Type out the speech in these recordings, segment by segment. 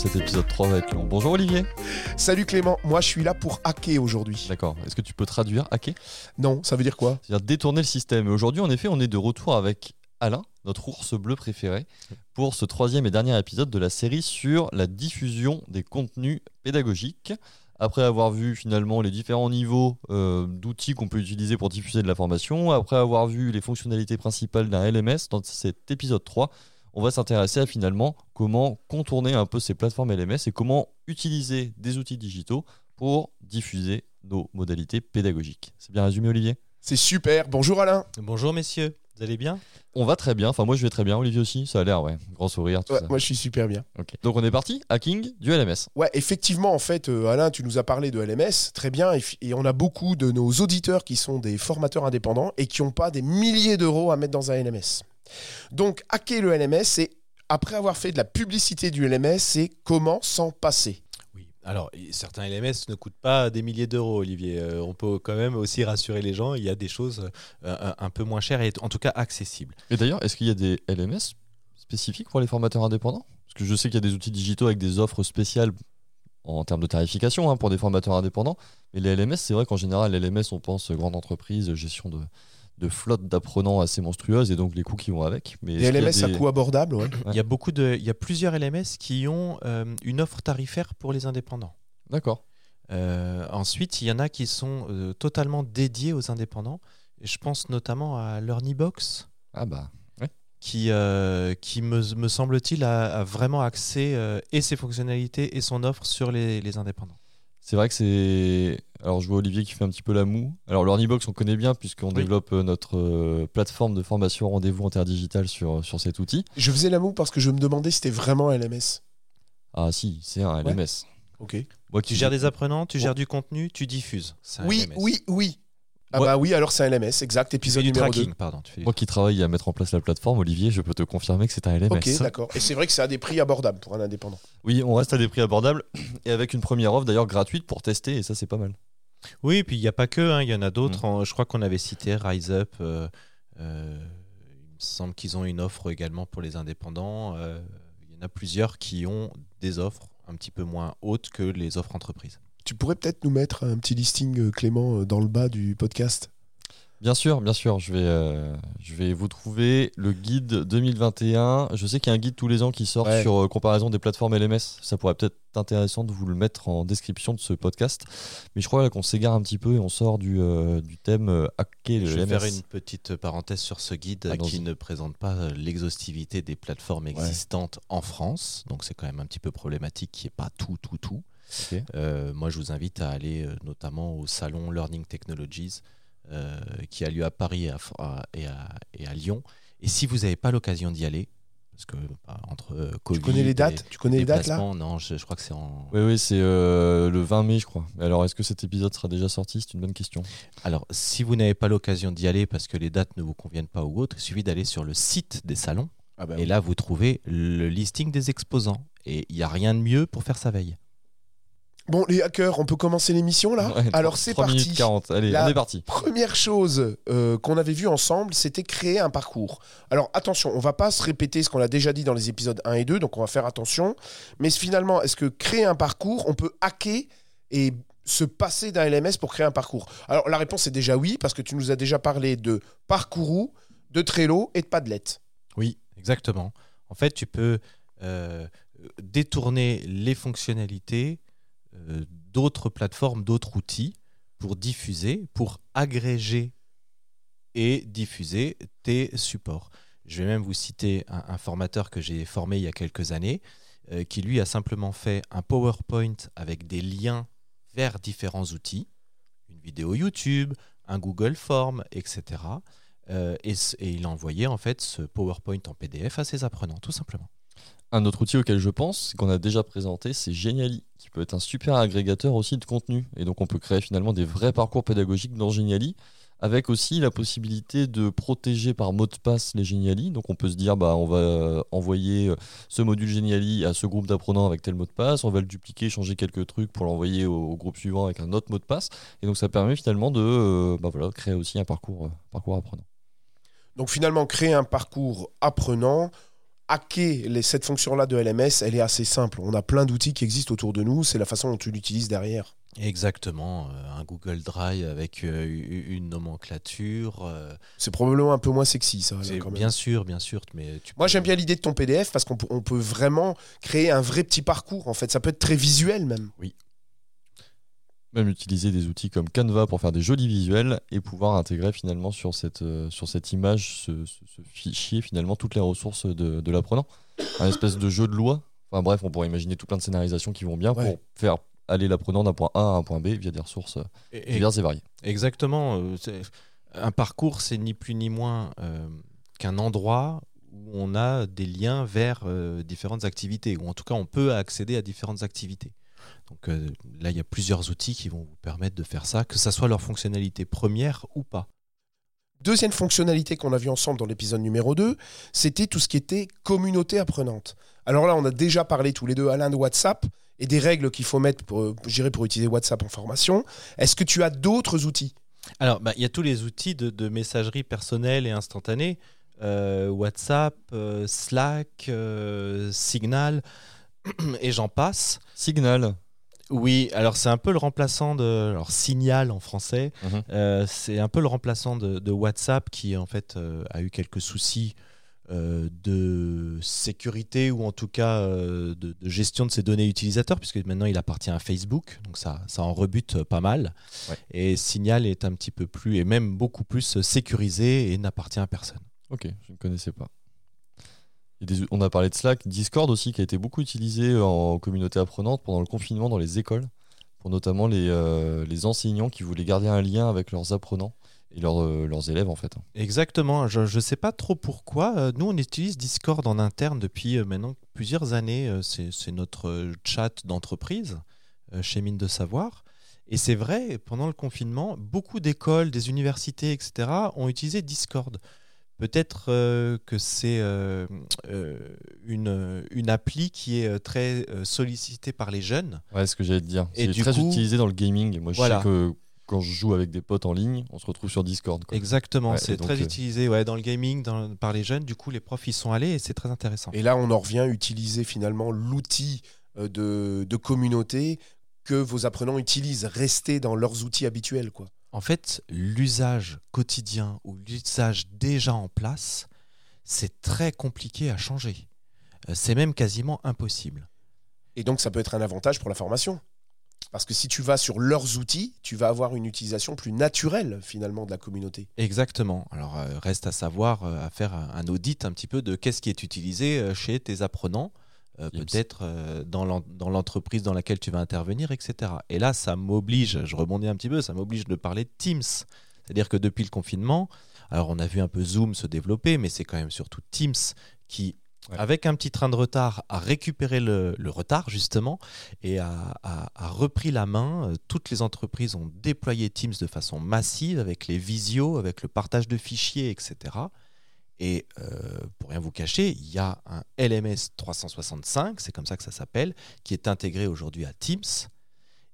cet épisode 3 va être long. Bonjour Olivier. Salut Clément, moi je suis là pour hacker aujourd'hui. D'accord. Est-ce que tu peux traduire hacker? Non, ça veut dire quoi? C'est-à-dire détourner le système. Et aujourd'hui, en effet, on est de retour avec Alain, notre ours bleu préféré, pour ce troisième et dernier épisode de la série sur la diffusion des contenus pédagogiques. Après avoir vu finalement les différents niveaux euh, d'outils qu'on peut utiliser pour diffuser de la formation, après avoir vu les fonctionnalités principales d'un LMS, dans cet épisode 3, on va s'intéresser à finalement comment contourner un peu ces plateformes LMS et comment utiliser des outils digitaux pour diffuser nos modalités pédagogiques. C'est bien résumé Olivier? C'est super, bonjour Alain Bonjour messieurs, vous allez bien? On va très bien, enfin moi je vais très bien, Olivier aussi, ça a l'air, ouais, grand sourire, tout Ouais, ça. Moi je suis super bien. Ok. Donc on est parti, hacking du LMS. Ouais, effectivement, en fait, euh, Alain, tu nous as parlé de LMS, très bien, et on a beaucoup de nos auditeurs qui sont des formateurs indépendants et qui n'ont pas des milliers d'euros à mettre dans un LMS. Donc, hacker le LMS, c'est, après avoir fait de la publicité du LMS, c'est comment s'en passer. Oui. Alors, certains LMS ne coûtent pas des milliers d'euros, Olivier. Euh, on peut quand même aussi rassurer les gens, il y a des choses euh, un, un peu moins chères et en tout cas accessibles. Et d'ailleurs, est-ce qu'il y a des LMS spécifiques pour les formateurs indépendants? Parce que je sais qu'il y a des outils digitaux avec des offres spéciales en termes de tarification hein, pour des formateurs indépendants. Mais les LMS, c'est vrai qu'en général, les LMS, on pense grande entreprise, gestion de, de flotte d'apprenants assez monstrueuse et donc les coûts qui vont avec. Mais Des est-ce qu'il y a LMS à coût abordable, ouais. Ouais. Il y a beaucoup de, il y a plusieurs LMS qui ont euh, une offre tarifaire pour les indépendants. D'accord. Euh, ensuite, il y en a qui sont euh, totalement dédiés aux indépendants. Et je pense notamment à LearnyBox. Ah bah. qui, euh, qui me, me semble-t-il, a, a vraiment axé euh, et ses fonctionnalités et son offre sur les, les indépendants. C'est vrai que c'est. Alors, je vois Olivier qui fait un petit peu la moue. Alors, l'Ornibox, on connaît bien puisqu'on Oui. développe euh, notre euh, plateforme de formation rendez-vous interdigital sur, sur cet outil. Je faisais la moue parce que je me demandais si c'était vraiment un LMS. Ah, si, c'est un Ouais. LMS. Ok. Moi Tu gères des apprenants, tu Bon. gères du contenu, tu diffuses. Oui, LMS. oui, oui. Ah Ouais. bah oui, alors c'est un LMS, exact, épisode du numéro 2. tracking, pardon. Tu fais du- Moi qui travaille à mettre en place la plateforme, Olivier, je peux te confirmer que c'est un LMS. Ok, d'accord. Et c'est vrai que c'est à des prix abordables pour un indépendant. oui, on reste à des prix abordables et avec une première offre d'ailleurs gratuite pour tester et ça c'est pas mal. Oui, et puis il n'y a pas que, hein, il y en a Mm. d'autres. En- Je crois qu'on avait cité Rise Up. euh, euh, il me semble qu'ils ont une offre également pour les indépendants. euh, il y en a plusieurs qui ont des offres un petit peu moins hautes que les offres entreprises. Tu pourrais peut-être nous mettre un petit listing, euh, Clément, euh, dans le bas du podcast? Bien sûr, bien sûr, je vais, euh, je vais vous trouver le guide 2021. Je sais qu'il y a un guide tous les ans qui sort Ouais. sur euh, comparaison des plateformes LMS. Ça pourrait peut-être être intéressant de vous le mettre en description de ce podcast. Mais je crois qu'on s'égare un petit peu et on sort du, euh, du thème euh, hacker le Je vais LMS. faire une petite parenthèse sur ce guide qui ne présente pas l'exhaustivité des plateformes existantes en France. Donc c'est quand même un petit peu problématique qu'il n'y ait pas tout, tout, tout. Euh, moi, je vous invite à aller euh, notamment au salon Learning Technologies euh, qui a lieu à Paris et à, à- et à- et à Lyon. Et si vous n'avez pas l'occasion d'y aller, parce que bah, entre euh, Covid, Tu connais les et dates? Tu connais les dates là? Non, je, je crois que c'est en. Oui, oui, c'est euh, le 20 mai, je crois. Alors, est-ce que cet épisode sera déjà sorti? C'est une bonne question. Alors, si vous n'avez pas l'occasion d'y aller parce que les dates ne vous conviennent pas ou autre, il suffit d'aller sur le site des salons. Ah bah Et oui. là, vous trouvez le listing des exposants. Et il n'y a rien de mieux pour faire sa veille. Bon, les hackers, on peut commencer l'émission là Ouais, Alors c'est trois parti. minutes 40. Allez, La- on est parti. Première chose euh, qu'on avait vu ensemble, c'était créer un parcours. Alors attention, on va pas se répéter ce qu'on a déjà dit dans les épisodes 1 et 2, donc on va faire attention. Mais finalement, est-ce que créer un parcours, on peut hacker et se passer d'un LMS pour créer un parcours? Alors la réponse est déjà oui, parce que tu nous as déjà parlé de Parcourou, de Trello et de Padlet. Oui, exactement. En fait, tu peux euh, détourner les fonctionnalités d'autres plateformes, d'autres outils pour diffuser, pour agréger et diffuser tes supports. Je vais même vous citer un, formateur que j'ai formé il y a quelques années, euh, qui lui a simplement fait un PowerPoint avec des liens vers différents outils, une vidéo YouTube, un Google Form, etc. Euh, et, ce- et il a envoyé en fait ce PowerPoint en PDF à ses apprenants, tout simplement. Un autre outil auquel je pense, qu'on a déjà présenté, c'est Geniali, qui peut être un super agrégateur aussi de contenu. Et donc on peut créer finalement des vrais parcours pédagogiques dans Geniali, avec aussi la possibilité de protéger par mot de passe les Geniali. Donc on peut se dire, bah, on va euh, envoyer euh, ce module Geniali à ce groupe d'apprenants avec tel mot de passe, on va le dupliquer, changer quelques trucs pour l'envoyer au, groupe suivant avec un autre mot de passe. Et donc ça permet finalement de euh, bah, créer aussi un parcours apprenant. Donc finalement, créer un parcours apprenant hacker les- cette fonction-là de LMS, elle est assez simple. On a plein d'outils qui existent autour de nous, c'est la façon dont tu l'utilises derrière. Exactement, euh, un Google Drive avec euh, une nomenclature. euh, C'est probablement un peu moins sexy, ça. là, c'est quand même. bien sûr, bien sûr, mais tu Moi, peux- j'aime bien l'idée de ton PDF parce qu'on peut, on peut vraiment créer un vrai petit parcours. En fait, ça peut être très visuel même. Même utiliser des outils comme Canva pour faire des jolis visuels et pouvoir intégrer finalement sur cette, euh, sur cette image, ce, ce- ce fichier, finalement toutes les ressources de, de l'apprenant. Un espèce de jeu de loi. Enfin bref, on pourrait imaginer tout plein de scénarisations qui vont bien Ouais. pour faire aller l'apprenant d'un point A à un point B via des ressources euh, Et- diverses et variées. Exactement. euh, Un parcours, c'est ni plus ni moins euh, qu'un endroit où on a des liens vers euh, différentes activités, ou en tout cas on peut accéder à différentes activités. Donc euh, là, il y a plusieurs outils qui vont vous permettre de faire ça, que ça soit leur fonctionnalité première ou pas. Deuxième fonctionnalité qu'on a vue ensemble dans l'épisode numéro 2, c'était tout ce qui était communauté apprenante. Alors là, on a déjà parlé tous les deux, Alain, de WhatsApp et des règles qu'il faut mettre pour, euh, pour utiliser WhatsApp en formation. Est-ce que tu as d'autres outils? Alors, bah, il y a tous les outils de, de messagerie personnelle et instantanée. euh, WhatsApp, euh, Slack, euh, Signal, et j'en passe. Signal. Oui, alors c'est un peu le remplaçant de alors Signal en français. Mhm. Euh, c'est un peu le remplaçant de, de WhatsApp qui en fait euh, a eu quelques soucis euh, de sécurité ou en tout cas de, de gestion de ses données utilisateurs puisque maintenant il appartient à Facebook, donc ça, ça en rebute pas mal. Ouais. Et Signal est un petit peu plus et même beaucoup plus sécurisé et n'appartient à personne. Ok, je ne connaissais pas. On a parlé de Slack, Discord aussi qui a été beaucoup utilisé en communauté apprenante pendant le confinement dans les écoles, pour notamment les, euh, enseignants qui voulaient garder un lien avec leurs apprenants et leurs, euh, élèves en fait. Exactement, je ne sais pas trop pourquoi. Euh, Nous, on utilise Discord en interne depuis euh, maintenant plusieurs années. Euh, C'est notre euh, chat d'entreprise euh, chez Mine de Savoir. Et c'est vrai, pendant le confinement, beaucoup d'écoles, des universités, etc., ont utilisé Discord. Peut-être euh, que c'est euh, euh, une, une appli qui est euh, très euh, sollicitée par les jeunes. Ouais, ce que j'allais te dire. Et C'est très coup- utilisé dans le gaming. Moi, je Voilà. sais que quand je joue avec des potes en ligne, on se retrouve sur Discord. quoi. Exactement, Ouais, c'est donc, très euh, utilisé ouais, dans le gaming, dans- par les jeunes. Du coup, les profs y sont allés et c'est très intéressant. Et là, on en revient à utiliser finalement l'outil de, de communauté que vos apprenants utilisent. Rester dans leurs outils habituels. Quoi. En fait, l'usage quotidien ou l'usage déjà en place, c'est très compliqué à changer. Euh, C'est même quasiment impossible. Et donc, ça peut être un avantage pour la formation. Parce que si tu vas sur leurs outils, tu vas avoir une utilisation plus naturelle finalement de la communauté. Exactement. Alors, euh, reste à savoir, euh, à faire un, audit un petit peu de qu'est-ce qui est utilisé chez tes apprenants. Peut-être euh, dans l'en- dans l'entreprise dans laquelle tu vas intervenir, etc. Et là, ça m'oblige, je rebondis un petit peu, ça m'oblige de parler de Teams. C'est-à-dire que depuis le confinement, alors on a vu un peu Zoom se développer, mais c'est quand même surtout Teams qui, Ouais. avec un petit train de retard, a récupéré le, le retard justement et a, a- a repris la main. Euh, Toutes les entreprises ont déployé Teams de façon massive avec les visios, avec le partage de fichiers, etc. Et euh, pour rien vous cacher, il y a un LMS 365, c'est comme ça que ça s'appelle, qui est intégré aujourd'hui à Teams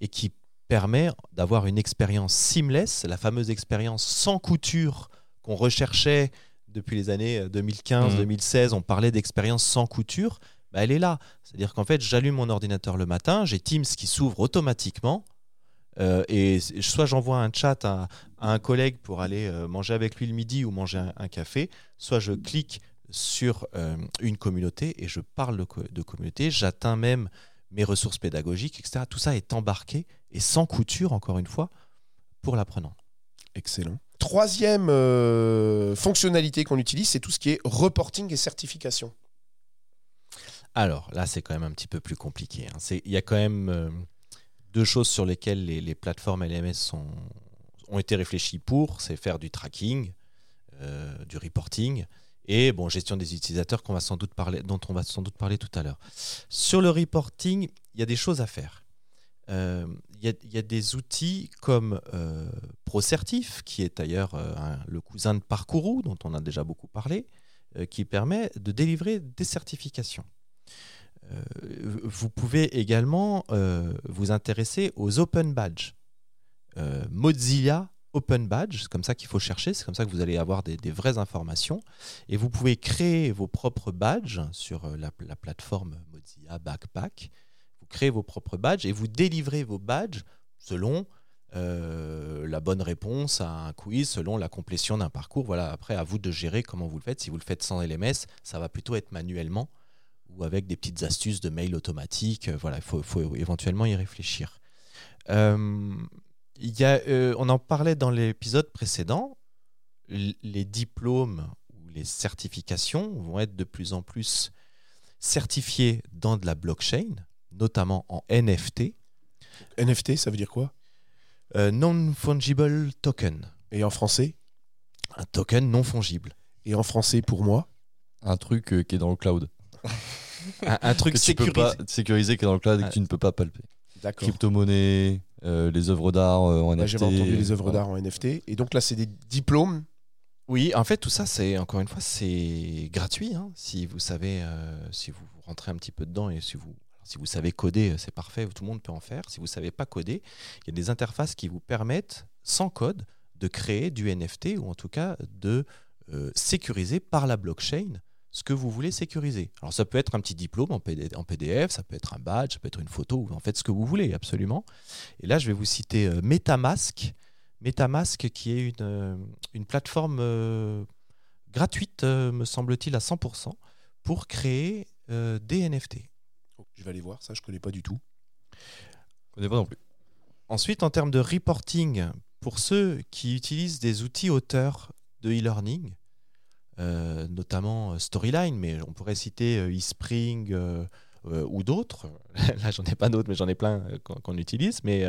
et qui permet d'avoir une expérience seamless, la fameuse expérience sans couture qu'on recherchait depuis les années 2015-2016. On parlait d'expérience sans couture. Bah, elle est là. C'est-à-dire qu'en fait, j'allume mon ordinateur le matin, j'ai Teams qui s'ouvre automatiquement. Euh, et soit j'envoie un chat à, à un collègue pour aller euh, manger avec lui le midi ou manger un, un café, soit je clique sur euh, une communauté et je parle de, co- de communauté, j'atteins même mes ressources pédagogiques, etc. Tout ça est embarqué et sans couture, encore une fois, pour l'apprenant. Excellent. Troisième euh, fonctionnalité qu'on utilise, c'est tout ce qui est reporting et certification. Alors là, c'est quand même un petit peu plus compliqué. hein. Il y a quand même deux choses sur lesquelles les, plateformes LMS ont été réfléchies pour, c'est faire du tracking, euh, du reporting et bon, gestion des utilisateurs dont on va sans doute parler tout à l'heure. Sur le reporting, il y a des choses à faire. Euh, Il y, a- des outils comme euh, ProCertif, qui est d'ailleurs le cousin de Parcourou, dont on a déjà beaucoup parlé, qui permet de délivrer des certifications. Euh, vous pouvez également euh, vous intéresser aux Open Badges. Euh, Mozilla Open Badge, c'est comme ça qu'il faut chercher, c'est comme ça que vous allez avoir des, vraies informations. Et vous pouvez créer vos propres badges sur la, la plateforme Mozilla Backpack. Vous créez vos propres badges et vous délivrez vos badges selon la bonne réponse à un quiz, selon la complétion d'un parcours. Voilà, après, à vous de gérer comment vous le faites. Si vous le faites sans LMS, ça va plutôt être manuellement ou avec des petites astuces de mail automatique. Euh, Voilà, il faut, faut éventuellement y réfléchir. Euh, il y a, euh, on en parlait dans l'épisode précédent. Les diplômes ou les certifications vont être de plus en plus certifiés dans de la blockchain, notamment en NFT, NFT, ça veut dire quoi? Euh, non-fungible token, Et en français? Un token non fongible, Et en français pour moi? Un truc euh, qui est dans le cloud. un, un truc que tu peux sécurisé. pas sécurisé qui est dans le cloud et que Ah. tu ne peux pas palper. D'accord. Crypto-monnaie, euh, les œuvres d'art euh, en NFT. J'avais entendu les œuvres voilà. d'art en NFT. Et donc là, c'est des diplômes. Oui, en fait, tout ça, c'est encore une fois, c'est gratuit. hein. si vous savez, euh, si vous rentrez un petit peu dedans et si vous, si vous savez coder, c'est parfait, tout le monde peut en faire. Si vous savez pas coder, il y a des interfaces qui vous permettent, sans code, de créer du NFT ou en tout cas de euh, sécuriser par la blockchain ce que vous voulez sécuriser. Alors ça peut être un petit diplôme en PD en PDF, ça peut être un badge, ça peut être une photo, en fait ce que vous voulez, absolument. Et là, je vais vous citer euh, MetaMask. MetaMask qui est une, euh, une plateforme euh, gratuite, me semble-t-il, à 100% pour créer euh, des NFT. Je vais aller voir, ça, je connais pas du tout. Je connais pas non plus. Ensuite, en termes de reporting, pour ceux qui utilisent des outils auteurs de e-learning, euh, notamment euh, Storyline, mais on pourrait citer eSpring euh, euh, ou d'autres. Là, j'en ai pas d'autres, mais j'en ai plein qu'on utilise. Mais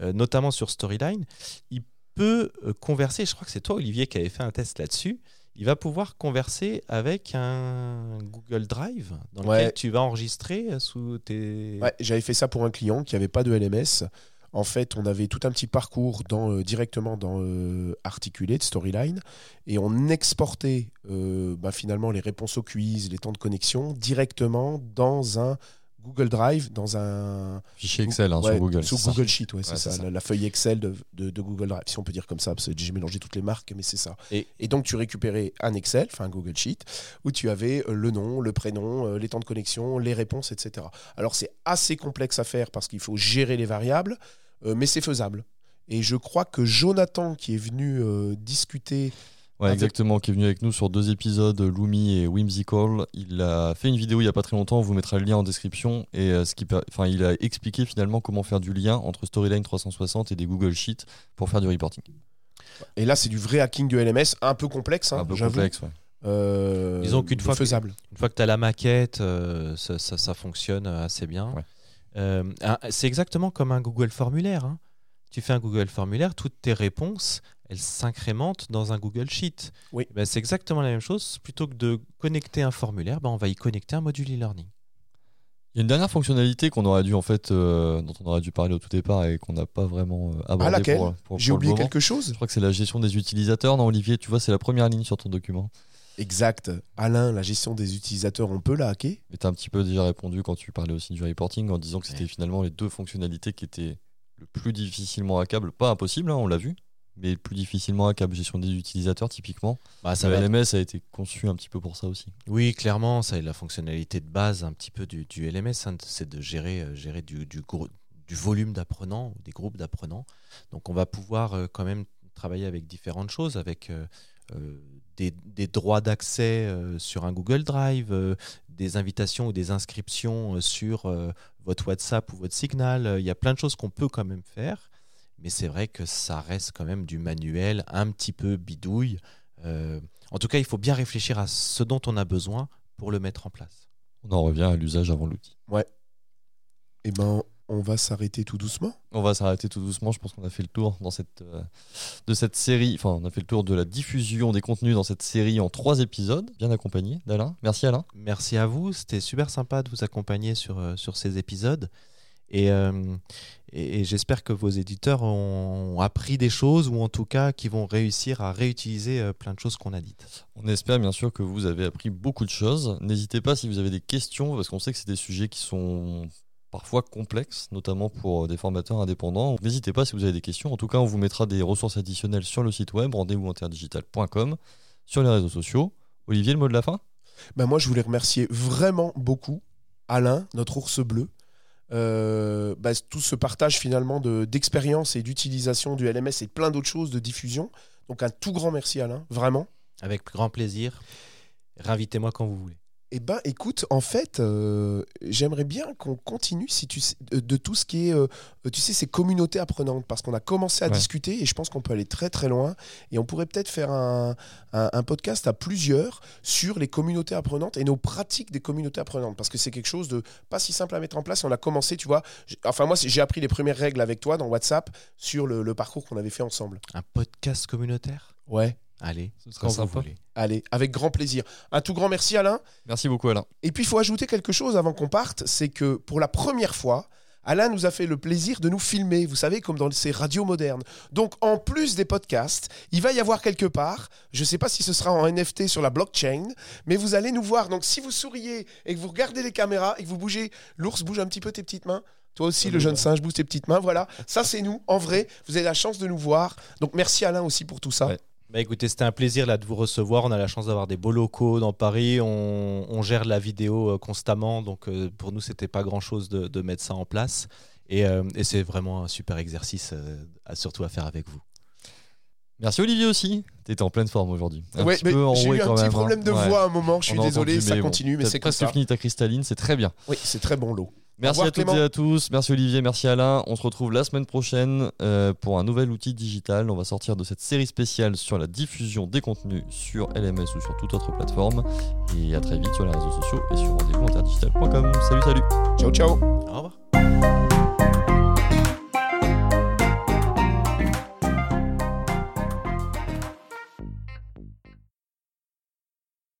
notamment sur Storyline, il peut converser. Je crois que c'est toi, Olivier, qui avait fait un test là-dessus. Il va pouvoir converser avec un Google Drive dans lequel tu vas enregistrer sous tes. Ouais, j'avais fait ça pour un client qui avait pas de LMS. En fait, on avait tout un petit parcours dans, euh, directement dans euh, Articulate, Storyline, et on exportait euh, bah, finalement les réponses aux quiz, les temps de connexion, directement dans un Google Drive, dans un Fichier Excel hein, Ouais, sur Google. Ça. Google Sheet, ouais, c'est Ouais, ça. La, la feuille Excel de, de- de Google Drive, si on peut dire comme ça, parce que j'ai mélangé toutes les marques, mais c'est ça. Et- Et, donc tu récupérais un Excel, enfin un Google Sheet, où tu avais euh, le nom, le prénom, les temps de connexion, les réponses, etc. Alors c'est assez complexe à faire parce qu'il faut gérer les variables, mais c'est faisable. Et je crois que Jonathan, qui est venu euh, discuter Ouais, Avec- exactement, qui est venu avec nous sur deux épisodes, Lumi et Whimsical. Il a fait une vidéo il y a pas très longtemps, on vous mettra le lien en description. Et euh, ce qui, per- enfin, il a expliqué finalement comment faire du lien entre Storyline 360 et des Google Sheets pour faire du reporting. Et là, c'est du vrai hacking de LMS, un peu complexe, hein, un peu complexe, ouais. Euh, Disons qu'une fois que-. Une fois que tu as la maquette, euh, ça, ça- ça fonctionne assez bien. Ouais. Euh, c'est exactement comme un Google formulaire. hein. Tu fais un Google formulaire, toutes tes réponses, elles s'incrémentent dans un Google Sheet. Oui. Ben, c'est exactement la même chose. Plutôt que de connecter un formulaire, ben, on va y connecter un module e-learning. Il y a une dernière fonctionnalité qu'on aurait dû en fait, euh, dont on aurait dû parler au tout départ et qu'on n'a pas vraiment euh, abordé. Ah, laquelle? pour, pour- J'ai oublié quelque chose? Je crois que c'est la gestion des utilisateurs. Non, Olivier, tu vois, c'est la première ligne sur ton document. Exact. Alain, la gestion des utilisateurs, on peut la hacker? Mais tu as un petit peu déjà répondu quand tu parlais aussi du reporting en disant que c'était Ouais. finalement les deux fonctionnalités qui étaient le plus difficilement hackables. Pas impossible, hein, on l'a vu, mais le plus difficilement hackable. Gestion des utilisateurs, typiquement. Bah, ça être- LMS a été conçu un petit peu pour ça aussi. Oui, clairement, ça est la fonctionnalité de base un petit peu du, du LMS, hein, c'est de gérer, euh, gérer du, du, gros- du volume d'apprenants ou des groupes d'apprenants. Donc on va pouvoir euh, quand même travailler avec différentes choses, avec euh, des, des droits d'accès euh, sur un Google Drive, euh, des invitations ou des inscriptions euh, sur euh, votre WhatsApp ou votre Signal. Euh, Il y a plein de choses qu'on peut quand même faire, mais c'est vrai que ça reste quand même du manuel un petit peu bidouille. Euh, en tout cas, il faut bien réfléchir à ce dont on a besoin pour le mettre en place. On en revient à l'usage avant l'outil. Eh ben, on va s'arrêter tout doucement. On va s'arrêter tout doucement. Je pense qu'on a fait le tour dans cette, euh, de cette série. Enfin, on a fait le tour de la diffusion des contenus dans cette série en trois épisodes, bien accompagné d'Alain. Merci Alain. Merci à vous, c'était super sympa de vous accompagner sur, euh, sur ces épisodes. Et, euh, et, et j'espère que vos éditeurs ont appris des choses ou en tout cas qu'ils vont réussir à réutiliser euh, plein de choses qu'on a dites. On espère bien sûr que vous avez appris beaucoup de choses. N'hésitez pas si vous avez des questions, parce qu'on sait que c'est des sujets qui sont parfois complexes, notamment pour des formateurs indépendants. N'hésitez pas si vous avez des questions. En tout cas, on vous mettra des ressources additionnelles sur le site web rendez-vous interdigital.com, sur les réseaux sociaux. Olivier, le mot de la fin? Ben Moi, je voulais remercier vraiment beaucoup Alain, notre ours bleu. Euh, bah, tout ce partage finalement d'expérience et d'utilisation du LMS et plein d'autres choses de diffusion. Donc un tout grand merci Alain, vraiment. Avec grand plaisir. Réinvitez-moi quand vous voulez. Eh ben, écoute, en fait, euh, j'aimerais bien qu'on continue si tu de, tout ce qui est, euh, tu sais, ces communautés apprenantes, parce qu'on a commencé à discuter et je pense qu'on peut aller très très loin. Et on pourrait peut-être faire un, podcast à plusieurs sur les communautés apprenantes et nos pratiques des communautés apprenantes, parce que c'est quelque chose de pas si simple à mettre en place. On a commencé, tu vois. Enfin, moi, j'ai appris les premières règles avec toi dans WhatsApp sur le parcours qu'on avait fait ensemble. Un podcast communautaire? Ouais. Allez, ce sera sympa. Allez, avec grand plaisir. Un tout grand merci Alain. Merci beaucoup Alain. Et puis il faut ajouter quelque chose avant qu'on parte, c'est que pour la première fois, Alain nous a fait le plaisir de nous filmer, vous savez, comme dans ces radios modernes. Donc, en plus des podcasts, il va y avoir quelque part, je ne sais pas si ce sera en NFT sur la blockchain, mais vous allez nous voir. Donc, si vous souriez et que vous regardez les caméras et que vous bougez, l'ours bouge un petit peu tes petites mains. Toi aussi, le jeune singe, bouge tes petites mains. Voilà, ça c'est nous, en vrai. Vous avez la chance de nous voir. Donc, merci Alain aussi pour tout ça. Bah écoutez, c'était un plaisir là de vous recevoir. On a la chance d'avoir des beaux locaux dans Paris. On, gère la vidéo euh, constamment, donc euh, pour nous c'était pas grand chose de, mettre ça en place. Et, euh, c'est vraiment un super exercice, surtout à faire avec vous. Merci Olivier aussi. Tu étais en pleine forme aujourd'hui. Ouais, j'ai eu un petit hein. problème de voix à un moment. Je suis désolé, ça continue, mais c'est presque fini ta cristalline. C'est très bien. Oui, c'est très bon l'eau. Merci à toutes et à tous. Merci Olivier, merci Alain. On se retrouve la semaine prochaine euh, pour un nouvel outil digital. On va sortir de cette série spéciale sur la diffusion des contenus sur LMS ou sur toute autre plateforme. Et à très vite sur les réseaux sociaux et sur rendez-vous interdigital.com. Salut, salut. Ciao, ciao. Au revoir.